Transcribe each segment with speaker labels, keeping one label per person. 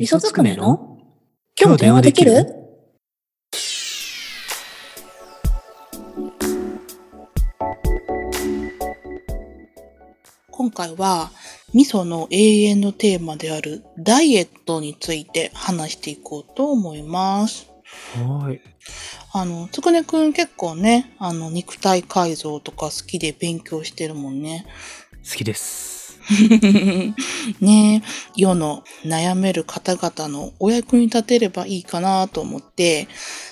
Speaker 1: 味噌つくねの？今日電話できる？今回は味噌の永遠のテーマであるダイエットについて話していこうと思います。
Speaker 2: はい。
Speaker 1: あの、つくねくん結構ね、あの、肉体改造とか好きで勉強してるもんね。
Speaker 2: 好きです。
Speaker 1: ねえ、世の悩める方々のお役に立てればいいかなと思って、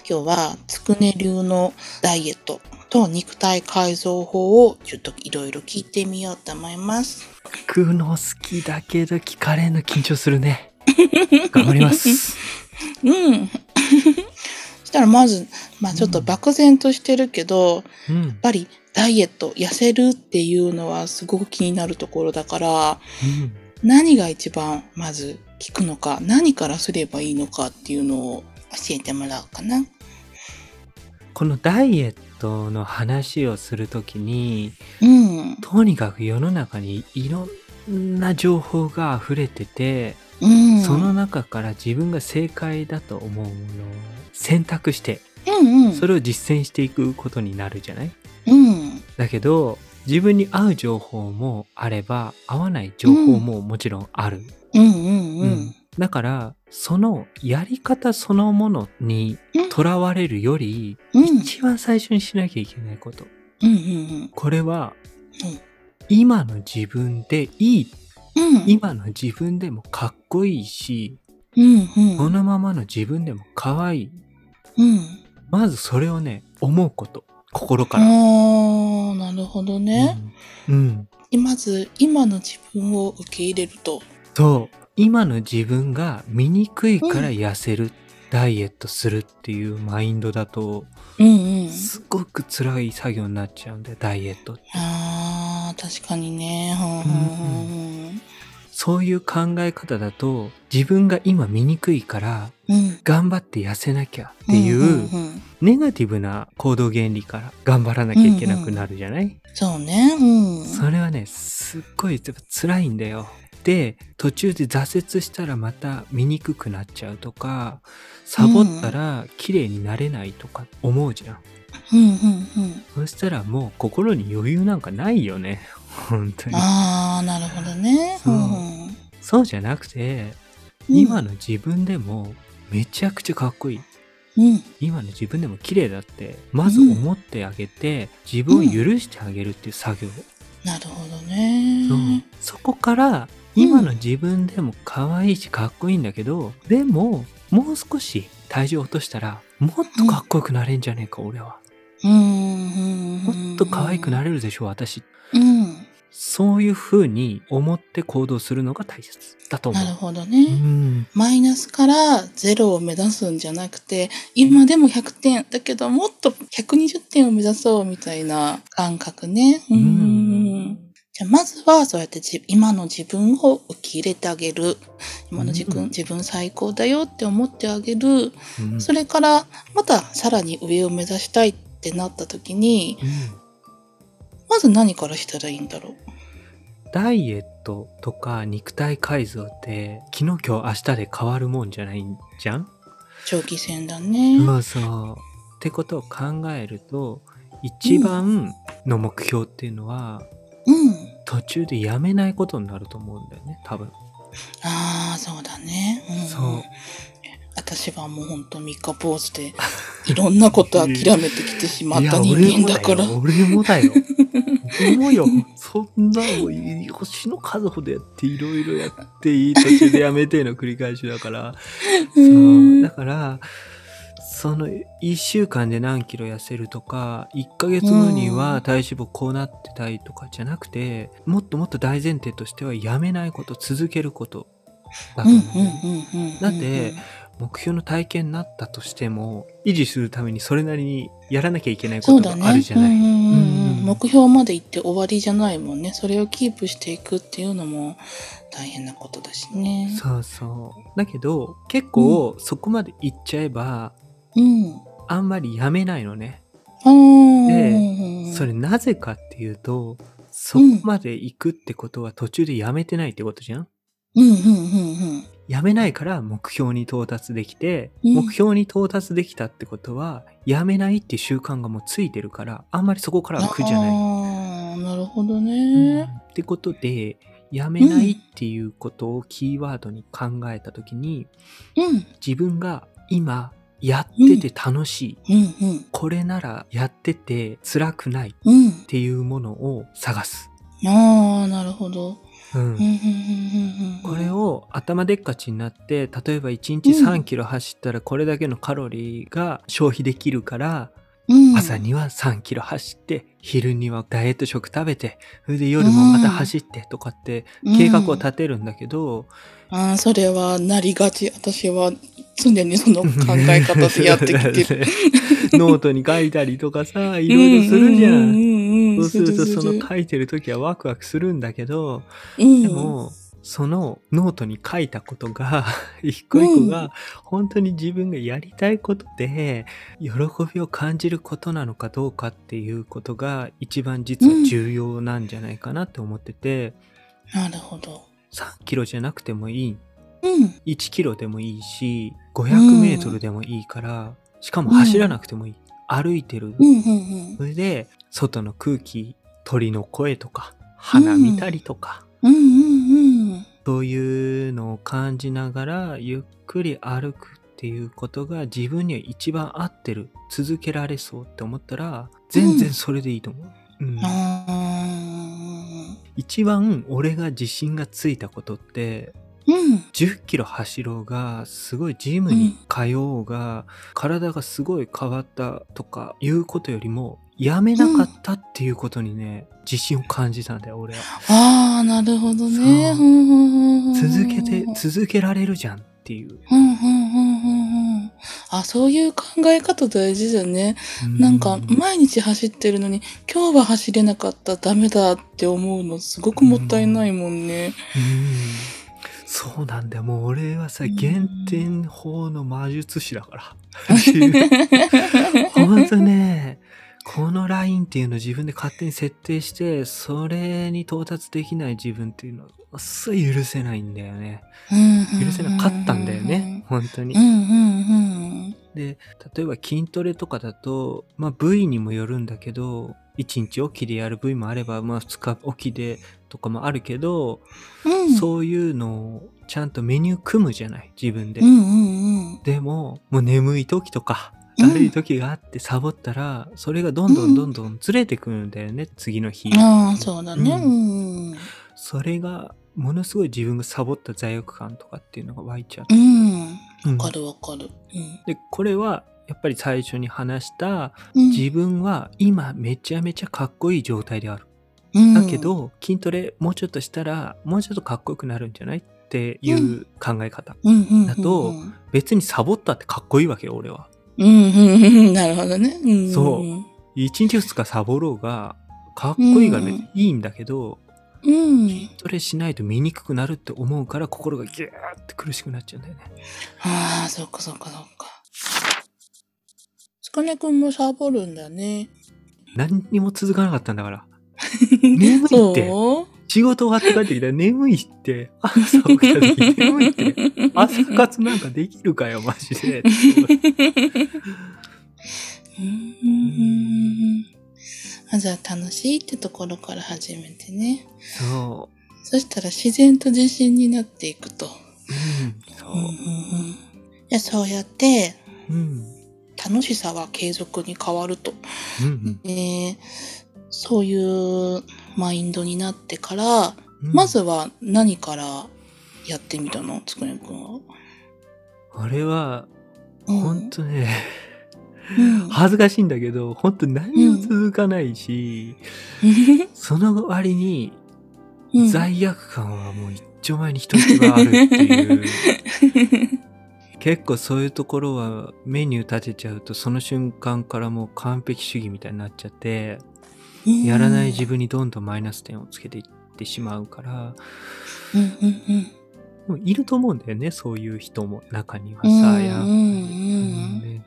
Speaker 1: 今日はつくね流のダイエットと肉体改造法をちょっといろいろ聞いてみようと思います。
Speaker 2: 聞くの好きだけど聞かれんの緊張するね。頑張ります。
Speaker 1: うん。そしたらまず、まあちょっと漠然としてるけど、
Speaker 2: うん
Speaker 1: やっ。ぱりダイエット、痩せるっていうのはすごく気になるところだから、
Speaker 2: うん
Speaker 1: 何が一番まず聞くのか、何からすればいいのかっていうのを教えてもらおうかな。
Speaker 2: このダイエットの話をするときに、
Speaker 1: うん。
Speaker 2: とにかく世の中にいろんな情報が溢れてて、
Speaker 1: うん。
Speaker 2: その中から自分が正解だと思うものを選択して、
Speaker 1: うんうん。
Speaker 2: それを実践していくことになるじゃない？
Speaker 1: うん。
Speaker 2: だけど、自分に合う情報もあれば、合わない情報ももちろんある。
Speaker 1: うんうんうん。
Speaker 2: だから、そのやり方そのものにとらわれるより、
Speaker 1: うん。
Speaker 2: 一番最初にしなきゃいけないこと。
Speaker 1: うんうん
Speaker 2: これは
Speaker 1: うん、
Speaker 2: 今の自分でいい。
Speaker 1: うん。
Speaker 2: 今の自分でもかっこいいし、
Speaker 1: うんうん。
Speaker 2: このままの自分でも可愛い。
Speaker 1: うん。
Speaker 2: まずそれをね、思うこと。心
Speaker 1: あ
Speaker 2: から。
Speaker 1: あ、なるほどね。
Speaker 2: うん。うん。
Speaker 1: まず、今の自分を受け入れると。
Speaker 2: そう。今の自分が醜いから痩せる、ダイエットするっていうマインドだと、
Speaker 1: うんうん。
Speaker 2: すごく辛い作業になっちゃうんだよ、ダイエットって。
Speaker 1: ああ、確かにね。ふんふんふん
Speaker 2: そういう考え方だと、自分が今醜いから。頑張って痩せなきゃっていう、
Speaker 1: んんん
Speaker 2: ネガティブな行動原理から頑張らなきゃいけなくなるじゃない、
Speaker 1: そうね。うん。
Speaker 2: それはね、すっごい辛いんだよ。で、途中で挫折したらまた醜くなっちゃうとか、サボったら綺麗になれないとか思うじゃん。
Speaker 1: うんうんうん。
Speaker 2: そしたらもう心に余裕なんかないよね。本当に。
Speaker 1: ああ、なるほどね。
Speaker 2: そう
Speaker 1: うん
Speaker 2: そうじゃなくて、
Speaker 1: うん
Speaker 2: 今の自分でもめちゃくちゃかっこいい。
Speaker 1: うん。
Speaker 2: 今の自分でも綺麗だって、まず思ってあげて、自分を許してあげるっていう作業。
Speaker 1: なるほどね。
Speaker 2: そうそこから、今の自分でも可愛いしかっこいいんだけど、でも、もう少し体重落としたら、もっとかっこよくなれんじゃねえか、俺は。もっと可愛くなれるでしょ、私。
Speaker 1: うん。
Speaker 2: そういう風に思って行動するのが大切だと思う。
Speaker 1: なるほど
Speaker 2: う
Speaker 1: ね。
Speaker 2: ん。
Speaker 1: マイナスからゼロを目指すんじゃなくて、今でも100点だけど、もっと120点を目指そうみたいな感覚ね。うん
Speaker 2: うん
Speaker 1: じゃあまずはそうやってじ今の自分を受け入れてあげる。今の自分、
Speaker 2: うん
Speaker 1: 自分最高だよって思ってあげる。
Speaker 2: うん
Speaker 1: それからまたさらに上を目指したいってなった時に、
Speaker 2: うん
Speaker 1: まず何からしたらいいんだろう？
Speaker 2: ダイエットとか肉体改造って昨日今日明日で変わるもんじゃないんじゃん？
Speaker 1: 長期戦だね。
Speaker 2: そうそう。ってことを考えると一番の目標っていうのは、
Speaker 1: うん。
Speaker 2: 途中でやめないことになると思うんだよね多分。
Speaker 1: ああ、そうだね。うん、
Speaker 2: そう。
Speaker 1: 私はもうほんと三日坊主で、いろんなこと諦めてきてしまった人間だから。
Speaker 2: 俺もだよ。俺もよ。そんなの星の数ほどやっていろいろやっていい途中でやめての繰り返しだから。そう。だから、その1週間で何キロ痩せるとか、1ヶ月後には体脂肪こうなってたりとかじゃなくて、もっともっと大前提としてはやめないこと、続けることだと
Speaker 1: うん
Speaker 2: 思う。だって、目標の体験になったとしても、維持するためにそれなりにやらなきゃいけないこと。があるじゃない。
Speaker 1: うんうんうんうん
Speaker 2: うん
Speaker 1: 目標まで行って終わりじゃないもんね。それをキープしていくっていうのも大変なことだしね。
Speaker 2: そうそう。だけど、結構そこまで行っちゃえば、
Speaker 1: うん。
Speaker 2: あんまりやめないのね。
Speaker 1: あー
Speaker 2: でそれなぜかっていうと、そこまで行くってことは途中でやめてないってことじゃん
Speaker 1: ううん、うん、うん、
Speaker 2: やめないから目標に到達できて、
Speaker 1: うん
Speaker 2: 目標に到達できたってことは、やめないっていう習慣がもうついてるから、あんまりそこからは苦じゃない。
Speaker 1: ああ、なるほど
Speaker 2: うん
Speaker 1: ね。
Speaker 2: ってことで、やめないっていうことをキーワードに考えたときに、
Speaker 1: うん、
Speaker 2: 自分が今やってて楽しい、
Speaker 1: うん、うん、
Speaker 2: これならやってて辛くないっ
Speaker 1: うん。
Speaker 2: ていうものを探す。
Speaker 1: ああ、なるほど。
Speaker 2: うん
Speaker 1: うん、うん、うん、うん。
Speaker 2: これを頭でっかちになって例えば1日
Speaker 1: うん
Speaker 2: 3キロ走ったらこれだけのカロリーが消費できるから、
Speaker 1: うん、
Speaker 2: 朝には3キロ走って昼にはダイエット食食べてそれで夜もまた走ってとかって計画を立てるんだけど、
Speaker 1: ああ、それはなりがち。私は常にその考え方でやってきてる。
Speaker 2: ノートに書いたりとかさいろいろするじゃん。そうすると
Speaker 1: す
Speaker 2: その書いてる時はワクワクするんだけど、
Speaker 1: うん、
Speaker 2: でも、そのノートに書いたことが、一個一個が本当に自分がやりたいことで、喜びを感じることなのかどうかっていうことが一番実は重要なんじゃないかなって思ってて、
Speaker 1: なるほど。
Speaker 2: 3キロじゃなくてもいい。
Speaker 1: うん。
Speaker 2: 1キロでもいいし、500メートルでもいいから、しかも走らなくてもいい。歩いてる。
Speaker 1: うん、うん、
Speaker 2: それで、外の空気、鳥の声とか、花見たりとか、
Speaker 1: うん。うん、うん、うん。
Speaker 2: そういうのを感じながらゆっくり歩くっていうことが自分には一番合ってる続けられそうって思ったら全然それでいいと思う。うん。一番俺が自信がついたことって
Speaker 1: うん。
Speaker 2: 10キロ走ろうがすごいジムに通おうが、体がすごい変わったとかいうことよりもやめなかったっていうことにね、自信を感じたんだよ俺は。
Speaker 1: ああ、なるほどね。
Speaker 2: 続けて続けられるじゃんっていう。
Speaker 1: うんうんうんうんうん。あ、そういう考え方大事だね。なんか、毎日走ってるのに、今日は走れなかった、ダメだって思うの、すごくもったいないもんね。
Speaker 2: うんそうなんだよ。もう俺はさ、
Speaker 1: うん
Speaker 2: 減点法の魔術師だから。ほんとね、このラインっていうのを自分で勝手に設定して、それに到達できない自分っていうのは、すごい許せないんだよね。許せなかったんだよね。。本当に。で、例えば筋トレとかだと、まあ部位にもよるんだけど、1日おきでやる部位もあれば、まあ2日おきでとかもあるけど、
Speaker 1: うん。
Speaker 2: そういうのをちゃんとメニュー組むじゃない自分で。
Speaker 1: うんうんうん。
Speaker 2: でも、もう眠い時とか、
Speaker 1: うん
Speaker 2: だるい時があってサボったら、それがどんどんどんどんずれてくるんだよね、次の日。
Speaker 1: ああ、そうだね。
Speaker 2: う
Speaker 1: うん。
Speaker 2: それが、ものすごい自分がサボった罪悪感とかっていうのが湧いちゃう。
Speaker 1: うん。
Speaker 2: うん
Speaker 1: わかるわかる。
Speaker 2: で、これは、やっぱり最初に話した、
Speaker 1: うん。
Speaker 2: 自分は今めちゃめちゃかっこいい状態である。
Speaker 1: うん
Speaker 2: だけ、ど、筋トレもうちょっとしたら、もうちょっとかっこよくなるんじゃないっていう考え方。
Speaker 1: うんうんうんうん、
Speaker 2: だと別にサボったってかっこいいわけよ、俺は。
Speaker 1: うんうんうん、なるほどね。うん、
Speaker 2: そう1日2日サボろうが、かっこいいが別にいいんだけど、
Speaker 1: うん。
Speaker 2: 筋トレしないと見にくくなるって思うから心がギューって苦しくなっちゃうんだよね。
Speaker 1: ああ、そっかそっかそっか。つかねくんもサボるんだね。
Speaker 2: 何にも続かなかったんだから。眠いって。仕事終わって帰ってきたら眠いって。朝起きた時眠いって。朝活なんかできるかよ、マジで。
Speaker 1: うんまずは楽しいってところから始めてね。
Speaker 2: そ
Speaker 1: そしたら自然と自信になっていくと。
Speaker 2: う。うん。そ
Speaker 1: うんうんうんじゃあそうやって
Speaker 2: う。うん。
Speaker 1: 楽しさは継続に変わると。
Speaker 2: うん
Speaker 1: えーそういうマインドになってから、
Speaker 2: うん。
Speaker 1: まずは何からやってみたの？つくねくんは。
Speaker 2: あれは、
Speaker 1: うん
Speaker 2: ほんとね、
Speaker 1: うん。
Speaker 2: 恥ずかしいんだけど、ほんと何も続かないし、その割に
Speaker 1: うん。
Speaker 2: 罪悪感はもう一丁前に人一倍あるっていう。結構そういうところはメニュー立てちゃうとその瞬間からもう完璧主義みたいになっちゃって、やらない自分にどんどんマイナス点をつけていってしまうから、
Speaker 1: うんうんうん。
Speaker 2: でもいると思うんだよね、そういう人も中にはさ。
Speaker 1: うん
Speaker 2: や
Speaker 1: うんうん
Speaker 2: ね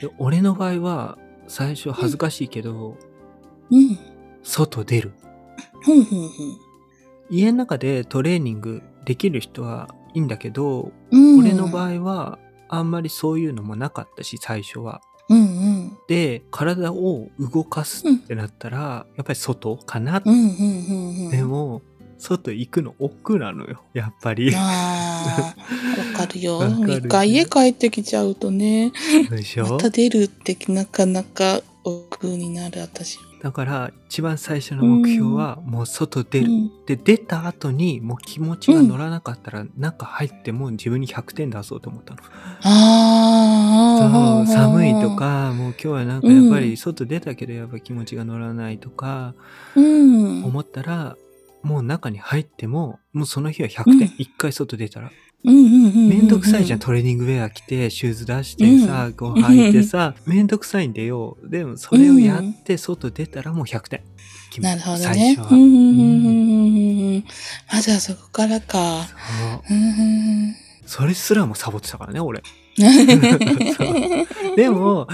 Speaker 2: で俺の場合は最初恥ずかしいけど、
Speaker 1: うん。
Speaker 2: 外出る。
Speaker 1: うん。うん。
Speaker 2: 家の中でトレーニングできる人はいいんだけど、
Speaker 1: うん。
Speaker 2: 俺の場合はあんまりそういうのもなかったし最初は。
Speaker 1: うん。うん。
Speaker 2: で体を動かすってなったら、やっぱり外かな、
Speaker 1: うん。うん。うん。うん。
Speaker 2: でも外行くの億劫なのよやっぱり。
Speaker 1: ああ、わかるよ。一回家帰ってきちゃうとね、
Speaker 2: でしょ？
Speaker 1: また出るってなかなか億劫になる私。
Speaker 2: だから一番最初の目標はもう外出る。
Speaker 1: うん
Speaker 2: で出た後にもう気持ちが乗らなかったら中入っても自分に100点出そうと思ったの。
Speaker 1: ああ。
Speaker 2: そう寒いと。かもう今日はなんかやっぱり外出たけどやっぱ気持ちが乗らないとか
Speaker 1: うん。
Speaker 2: 思ったらもう中に入ってももうその日は100
Speaker 1: うん。
Speaker 2: 点一回外出たら。めんどくさいじゃんトレーニングウェア着てシューズ出してさこう履いてさ めんどくさいんだよ。でもそれをやって外出たらもう100点。
Speaker 1: なるほど
Speaker 2: 最
Speaker 1: ね。
Speaker 2: 初は。
Speaker 1: うんうん。まずはそこからか。
Speaker 2: そう。
Speaker 1: うん
Speaker 2: それすらもサボってたからね俺。でも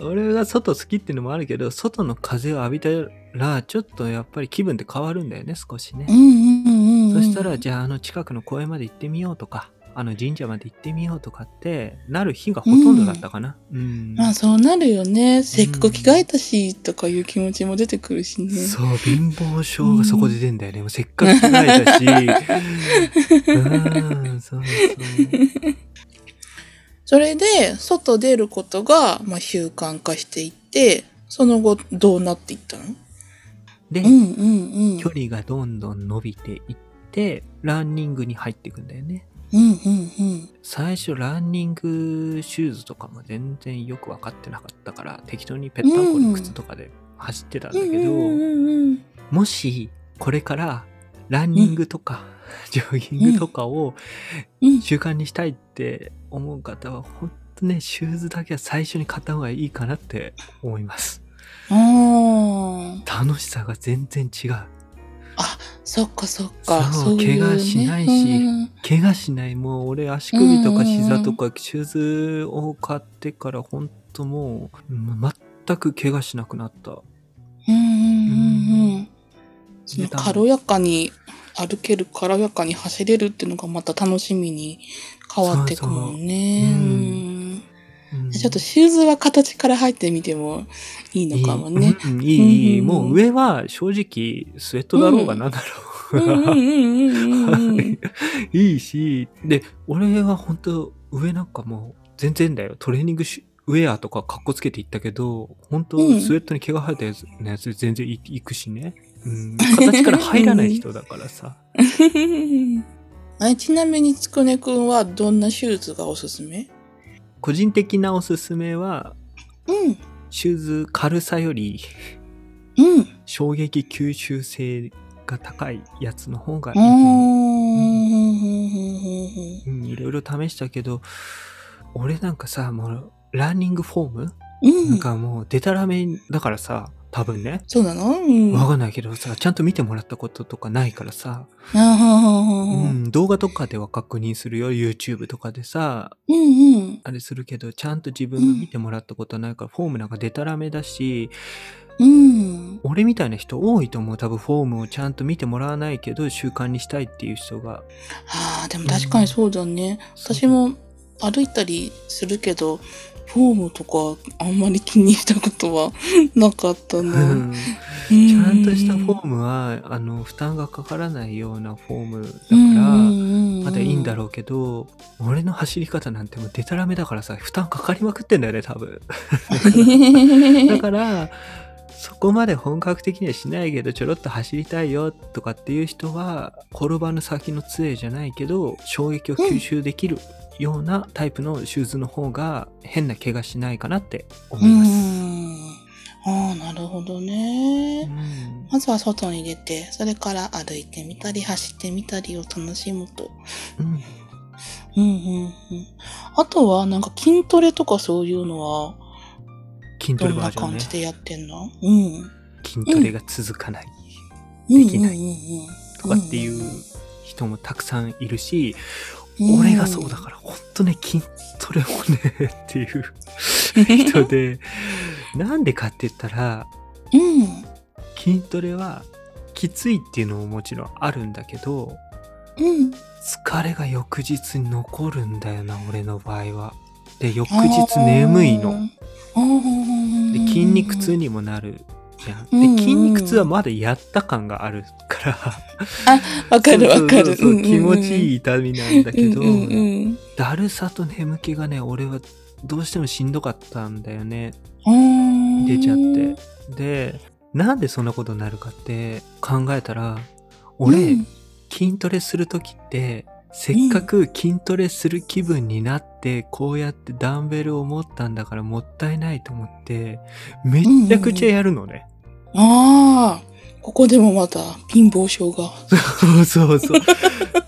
Speaker 2: 俺が外好きっていうのもあるけど外の風を浴びたらちょっとやっぱり気分って変わるんだよね少しね、
Speaker 1: うんうんうんうん。
Speaker 2: そしたらじゃああの近くの公園まで行ってみようとかあの神社まで行ってみようとかってなる日がほとんどだったかな。うん、
Speaker 1: まあそうなるよね。せっかく着替えたし、とかいう気持ちも出てくるしね。
Speaker 2: そう貧乏症がそこで出んだよね、もうせっかく着替えたし。うんそうそう
Speaker 1: それで、外出ることが、まあ、習慣化していって、その後、どうなっていったの？
Speaker 2: で、
Speaker 1: うんうんうん。
Speaker 2: 距離がどんどん伸びていってランニングに入っていくんだよね
Speaker 1: うんうんうん。
Speaker 2: 最初ランニングシューズとかも全然よく分かってなかったから適当にペッタンコの靴とかで走ってたんだけど、もしこれからランニングとか、ジョギングとかを
Speaker 1: うん。
Speaker 2: 習慣にしたいって思う方は本当ねシューズだけは最初に買った方がいいかなって思います
Speaker 1: ああ。
Speaker 2: 楽しさが全然違う
Speaker 1: そっかそっか。
Speaker 2: そう
Speaker 1: そういう、ね。
Speaker 2: 怪我しないし
Speaker 1: うん
Speaker 2: 怪我しないもう俺足首とか膝とかシューズを買ってから本当もううん全く怪我しなくなった
Speaker 1: うんうんうんうん。その
Speaker 2: で
Speaker 1: 軽やかに歩ける、軽やかに走れるっていうのがまた楽しみに変わっていくもんね。
Speaker 2: そうそう。うん。
Speaker 1: うん
Speaker 2: うん
Speaker 1: ちょっとシューズは形から入ってみてもいいのかもね。
Speaker 2: いい,、うん、いいもう上は正直スウェットだろうがなんだろう。いいし。で俺は本当上なんかもう全然だよ。トレーニングシュウェアとかかっこつけていったけど本当
Speaker 1: うん。
Speaker 2: スウェットに毛が生えたやつのやつ全然いいくしね、うん、形から入らない人だからさ。
Speaker 1: あちなみにつくねくんはどんなシューズがおすすめ？
Speaker 2: 個人的なおすすめは
Speaker 1: うん。
Speaker 2: シューズ軽さより
Speaker 1: うん。
Speaker 2: 衝撃吸収性が高いやつの方がいい。いろいろ試したけど、俺なんかさ、もう、ランニングフォーム、
Speaker 1: うん。
Speaker 2: なんかもう、デタラメだからさ、多分ね。
Speaker 1: そうなの？うん。
Speaker 2: わかんないけどさ、ちゃんと見てもらったこととかないからさ、
Speaker 1: あはははは
Speaker 2: うん、動画とかでは確認するよ、YouTube とかでさ、
Speaker 1: うんうん。
Speaker 2: あれするけど、ちゃんと自分が見てもらったことないから、フォームなんかデタラメだし、
Speaker 1: うん。
Speaker 2: 俺みたいな人多いと思う。多分フォームをちゃんと見てもらわないけど、習慣にしたいっていう人が。
Speaker 1: ああ、でも確かにそうだね。
Speaker 2: そう
Speaker 1: 私も歩いたりするけど、フォームとかあんまり気にしたことはなかった
Speaker 2: う
Speaker 1: な。
Speaker 2: ん
Speaker 1: ち
Speaker 2: ちゃんとしたフォームは、あの、負担がかからないようなフォームだから、まだいいんだろうけど、俺の走り方なんてもうデタラメだからさ、負担かかりまくってんだよね、多分。だから、そこまで本格的にはしないけど、ちょろっと走りたいよとかっていう人は、転ばぬ先の杖じゃないけど、衝撃を吸収できるようなタイプのシューズの方が変な怪我しないかなって思
Speaker 1: う
Speaker 2: います。
Speaker 1: ん。ああ、なるほどね。
Speaker 2: うん
Speaker 1: まずは外に出て、それから歩いてみたり走ってみたりを楽しむと。
Speaker 2: うん
Speaker 1: うんうんうん。あとは、なんか筋トレとかそういうのは、
Speaker 2: 筋ト
Speaker 1: どんな
Speaker 2: レバージョンね
Speaker 1: 感じ。でやってんの？うん。
Speaker 2: 筋トレが続かない
Speaker 1: で
Speaker 2: きない
Speaker 1: うんうんうん、
Speaker 2: とかっていう人もたくさんいるし、
Speaker 1: うん
Speaker 2: 俺がそうだから、ほんとね、筋トレをね、っていう人で、なんでかって言ったら、
Speaker 1: うん。
Speaker 2: 筋トレはきついっていうのももちろんあるんだけど、
Speaker 1: うん。
Speaker 2: 疲れが翌日に残るんだよな、俺の場合は。で、翌日眠いの。で、筋肉痛にもなるじゃん。
Speaker 1: うんうん
Speaker 2: で、筋肉痛はまだやった感があるから。
Speaker 1: わかるわかる。
Speaker 2: 気持ちい
Speaker 1: い
Speaker 2: い痛みなんだけど、
Speaker 1: うんうんうん
Speaker 2: だるさと眠気がね、俺はどうしてもしんどかったんだよね。
Speaker 1: うん。
Speaker 2: 出ちゃって。で、なんでそんなことになるかって考えたら、俺、
Speaker 1: うん
Speaker 2: 筋トレするときって、せっかく筋トレする気分になって、こうやってダンベルを持ったんだからもったいないと思って、めっちゃくちゃやるのね。
Speaker 1: ああ、ここでもまた貧乏症が。
Speaker 2: そうそうそう。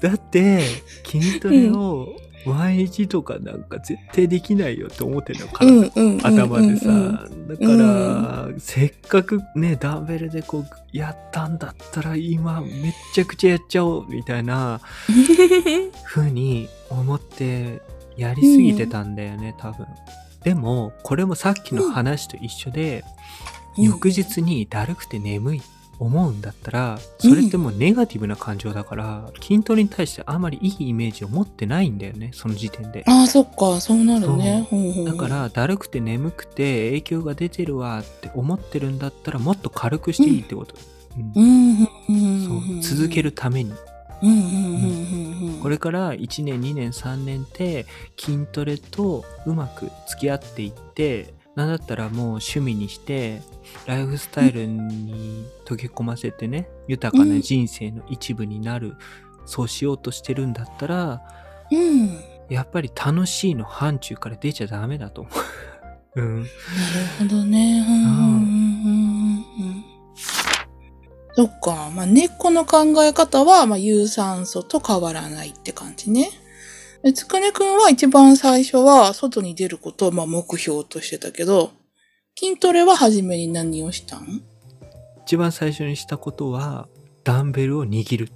Speaker 2: だって、筋トレを毎日とかなんか絶対できないよって思ってるの、体
Speaker 1: うんうん
Speaker 2: 頭でさ。
Speaker 1: うん
Speaker 2: だから、せっかくね、ダンベルでこう、やったんだったら今めっちゃくちゃやっちゃおうみたいな 風に思ってやりすぎてたんだよね、多分。でも、これもさっきの話と一緒で、翌日にだるくて眠い思うんだったら、それってもうネガティブな感情だから、筋トレに対してあまりいいイメージを持ってないんだよね、その時点で。
Speaker 1: ああ、そっか、そうなるね。
Speaker 2: だから、だるくて眠くて影響が出てるわって思ってるんだったら、もっと軽くしていいってこと。続けるために。これから1年、2年、3年って筋トレとうまく付き合っていって、なんだったらもう趣味にして、ライフスタイルに溶け込ませてね、豊かな人生の一部になる、そうしようとしてるんだったら、
Speaker 1: うん。なる
Speaker 2: やっぱり楽しいの範疇から出ちゃダメだと思う。うん。
Speaker 1: ほどね。うんそっか。まあ、根っこの考え方は、まあ、有酸素と変わらないって感じね。でつくねくんは一番最初は外に出ることをまあ目標としてたけど、筋トレは初めに何をしたん？
Speaker 2: 一番最初にしたことは、ダンベルを握る。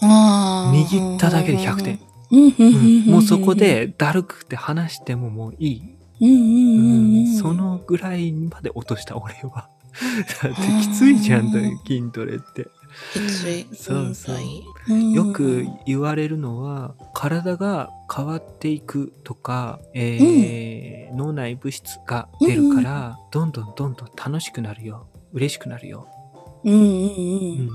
Speaker 2: 握っただけで100点。
Speaker 1: うん
Speaker 2: もうそこ、でだるくて話してももういい。そのぐらいまで落とした俺は。だってきついじゃんと筋トレって。そうそう
Speaker 1: うん
Speaker 2: よく言われるのは体が変わっていくとか、えー脳内物質が出るから、どんどんどんどん楽しくなるよ嬉しくなるよ、
Speaker 1: うんうんう。
Speaker 2: うんん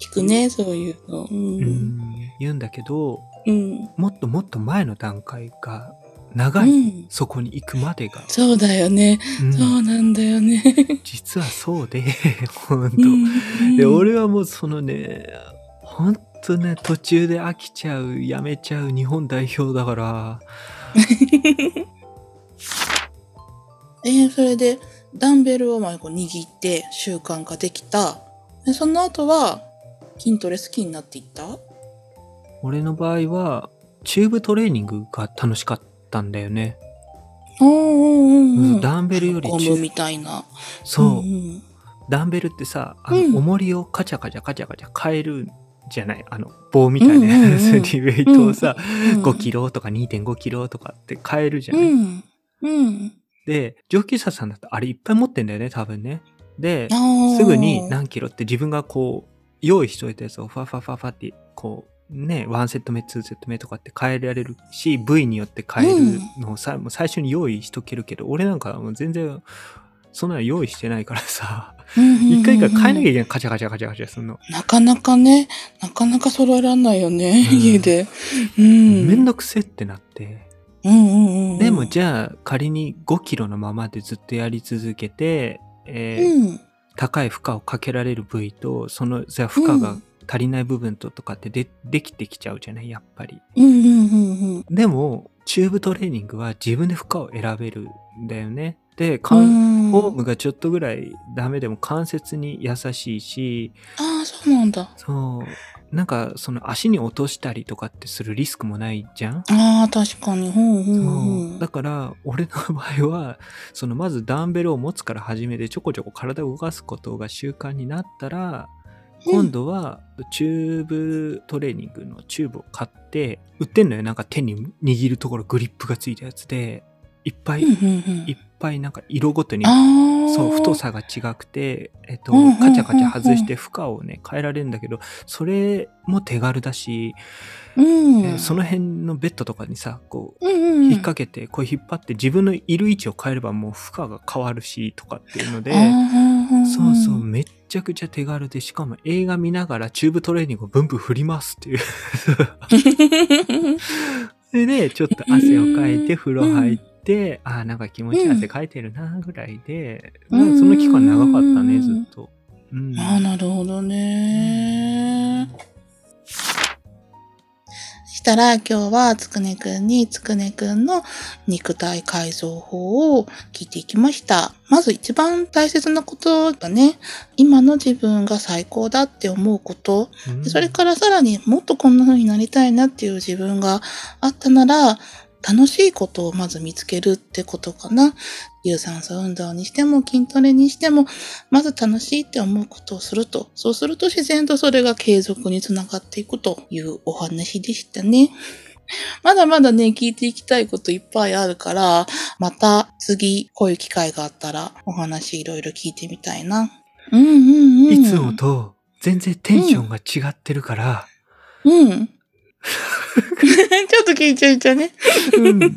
Speaker 1: 聞くね、そういうの。う。
Speaker 2: うんん言うんだけど
Speaker 1: うん。
Speaker 2: もっともっと前の段階が長い、
Speaker 1: うん。
Speaker 2: そこに行くまでが、
Speaker 1: そうだよね。
Speaker 2: うん
Speaker 1: そうなんだよね。
Speaker 2: 実はそうで 本当、
Speaker 1: うん
Speaker 2: で、俺はもうそのね、ほんとね、途中で飽きちゃう、やめちゃう日本代表だから、
Speaker 1: えーそれで、ダンベルをまあこう握って習慣化できた。でその後は、筋トレ好きになっていった？
Speaker 2: 俺の場合は、チューブトレーニングが楽しかったんだよね。
Speaker 1: おーおーおーおー
Speaker 2: ダンベルより
Speaker 1: ゴムみたいな。
Speaker 2: そう、
Speaker 1: んん
Speaker 2: ダンベルってさ、あの、
Speaker 1: うん
Speaker 2: 重りをカチャカチャカチャカチャ変えるじゃない？あの、棒みたいなやつに
Speaker 1: うんうんうん
Speaker 2: ウェイトをさ、
Speaker 1: うん
Speaker 2: 5キロとか2.5キロとかって変えるじゃない、
Speaker 1: うん。うん。
Speaker 2: で、上級者さんだとあれいっぱい持ってんだよね、多分ね。で、すぐに何キロって自分がこう、用意しといたやつをファファファファって、こう、ね、1セット目、2セット目とかって変えられるし、部位によって変えるのをさ、もう最初に用意しとけるけど、俺なんかもう全然、そんなの用意してないからさ、一回一回変えなきゃいけない。カチャカチャカチャカチャするの。
Speaker 1: なかなかね、なかなか揃えらんないよね、
Speaker 2: うん
Speaker 1: 家で。うん。
Speaker 2: めんどくせってなって。
Speaker 1: うんうんうん。
Speaker 2: でもじゃあ仮に5キロのままでずっとやり続けて、えー
Speaker 1: うん。
Speaker 2: 高い負荷をかけられる部位と、その、じゃあ負荷が足りない部分ととかってでできてきちゃうじゃない？やっぱり。
Speaker 1: うんうんうんうん。
Speaker 2: でも、チューブトレーニングは自分で負荷を選べるんだよね。で、フォームがちょっとぐらいダメでも関節に優しいし、
Speaker 1: ああ、そうなんだ。
Speaker 2: そう、なんかその足に落としたりとかってするリスクもないじゃん？
Speaker 1: ああ、確かに。ほうほうほ
Speaker 2: そううだから俺の場合はそのまずダンベルを持つから始めてちょこちょこ体を動かすことが習慣になったら今度はチューブトレーニングのチューブを買って売ってんのよ。なんか手に握るところグリップがついたやつで。いっぱい、
Speaker 1: うんうんうん。
Speaker 2: いっぱいなんか色ごとにそう、太さが違くて、えっと
Speaker 1: うんうんうんうん、
Speaker 2: カチャカチャ外して負荷をね、変えられるんだけど、それも手軽だし、
Speaker 1: うん。
Speaker 2: えその辺のベッドとかにさ、こう、
Speaker 1: うんうんうん、
Speaker 2: 引っ掛けて、こう引っ張って自分のいる位置を変えればもう負荷が変わるし、とかっていうので、そうそう、めっちゃくちゃ手軽で、しかも映画見ながらチューブトレーニングをブンブン振りますっていう。そ れで、ちょっと汗をかいて風呂入って、ああ、なんか気持ちいい汗かいてるな、ぐらいで、
Speaker 1: うん
Speaker 2: その期間長かったね、ずっと。うん。
Speaker 1: ああ、なるほどね。したら今日はつくねくんにつくねくんの肉体改造法を聞いていきました。まず一番大切なことがね、今の自分が最高だって思うこと、それからさらにもっとこんな風になりたいなっていう自分があったなら、楽しいことをまず見つけるってことかな。有酸素運動にしても筋トレにしても、まず楽しいって思うことをすると。そうすると自然とそれが継続につながっていくというお話でしたね。まだまだね、聞いていきたいこといっぱいあるから、また次こういう機会があったらお話いろいろ聞いてみたいな。うんうんうん。
Speaker 2: いつもと全然テンションが違ってるから、
Speaker 1: うん。ちょっと聞いちゃいちゃうね。
Speaker 2: うん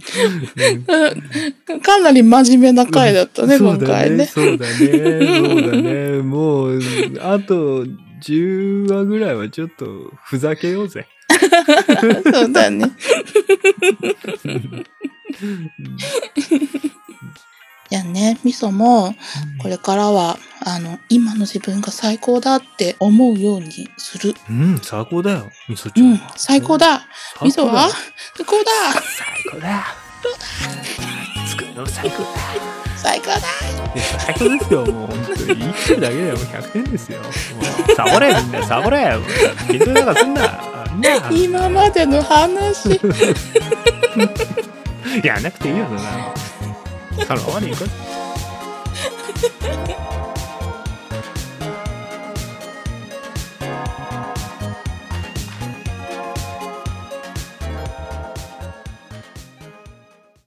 Speaker 1: かなり真面目な回だったね、今回ね。
Speaker 2: そうだね。そうだね。もう、あと10話ぐらいはちょっとふざけようぜ。
Speaker 1: そうだね。じゃあね、みそも、これからは、あの、今の自分が最高だって思うようにする。
Speaker 2: うん、最高だよ、みそちゃん。
Speaker 1: うん、最高だ。みそは？最高だ。
Speaker 2: 最高だ。作るの最高だ。
Speaker 1: 最高だ。
Speaker 2: 最高ですよ、もう本当に。生きてるだけでもう100点ですよ。もうサボれ、みんなサボれ。筋トレなんかすんな。
Speaker 1: 今までの話。
Speaker 2: やんなくていいよ、そんなの。そのままでいこう。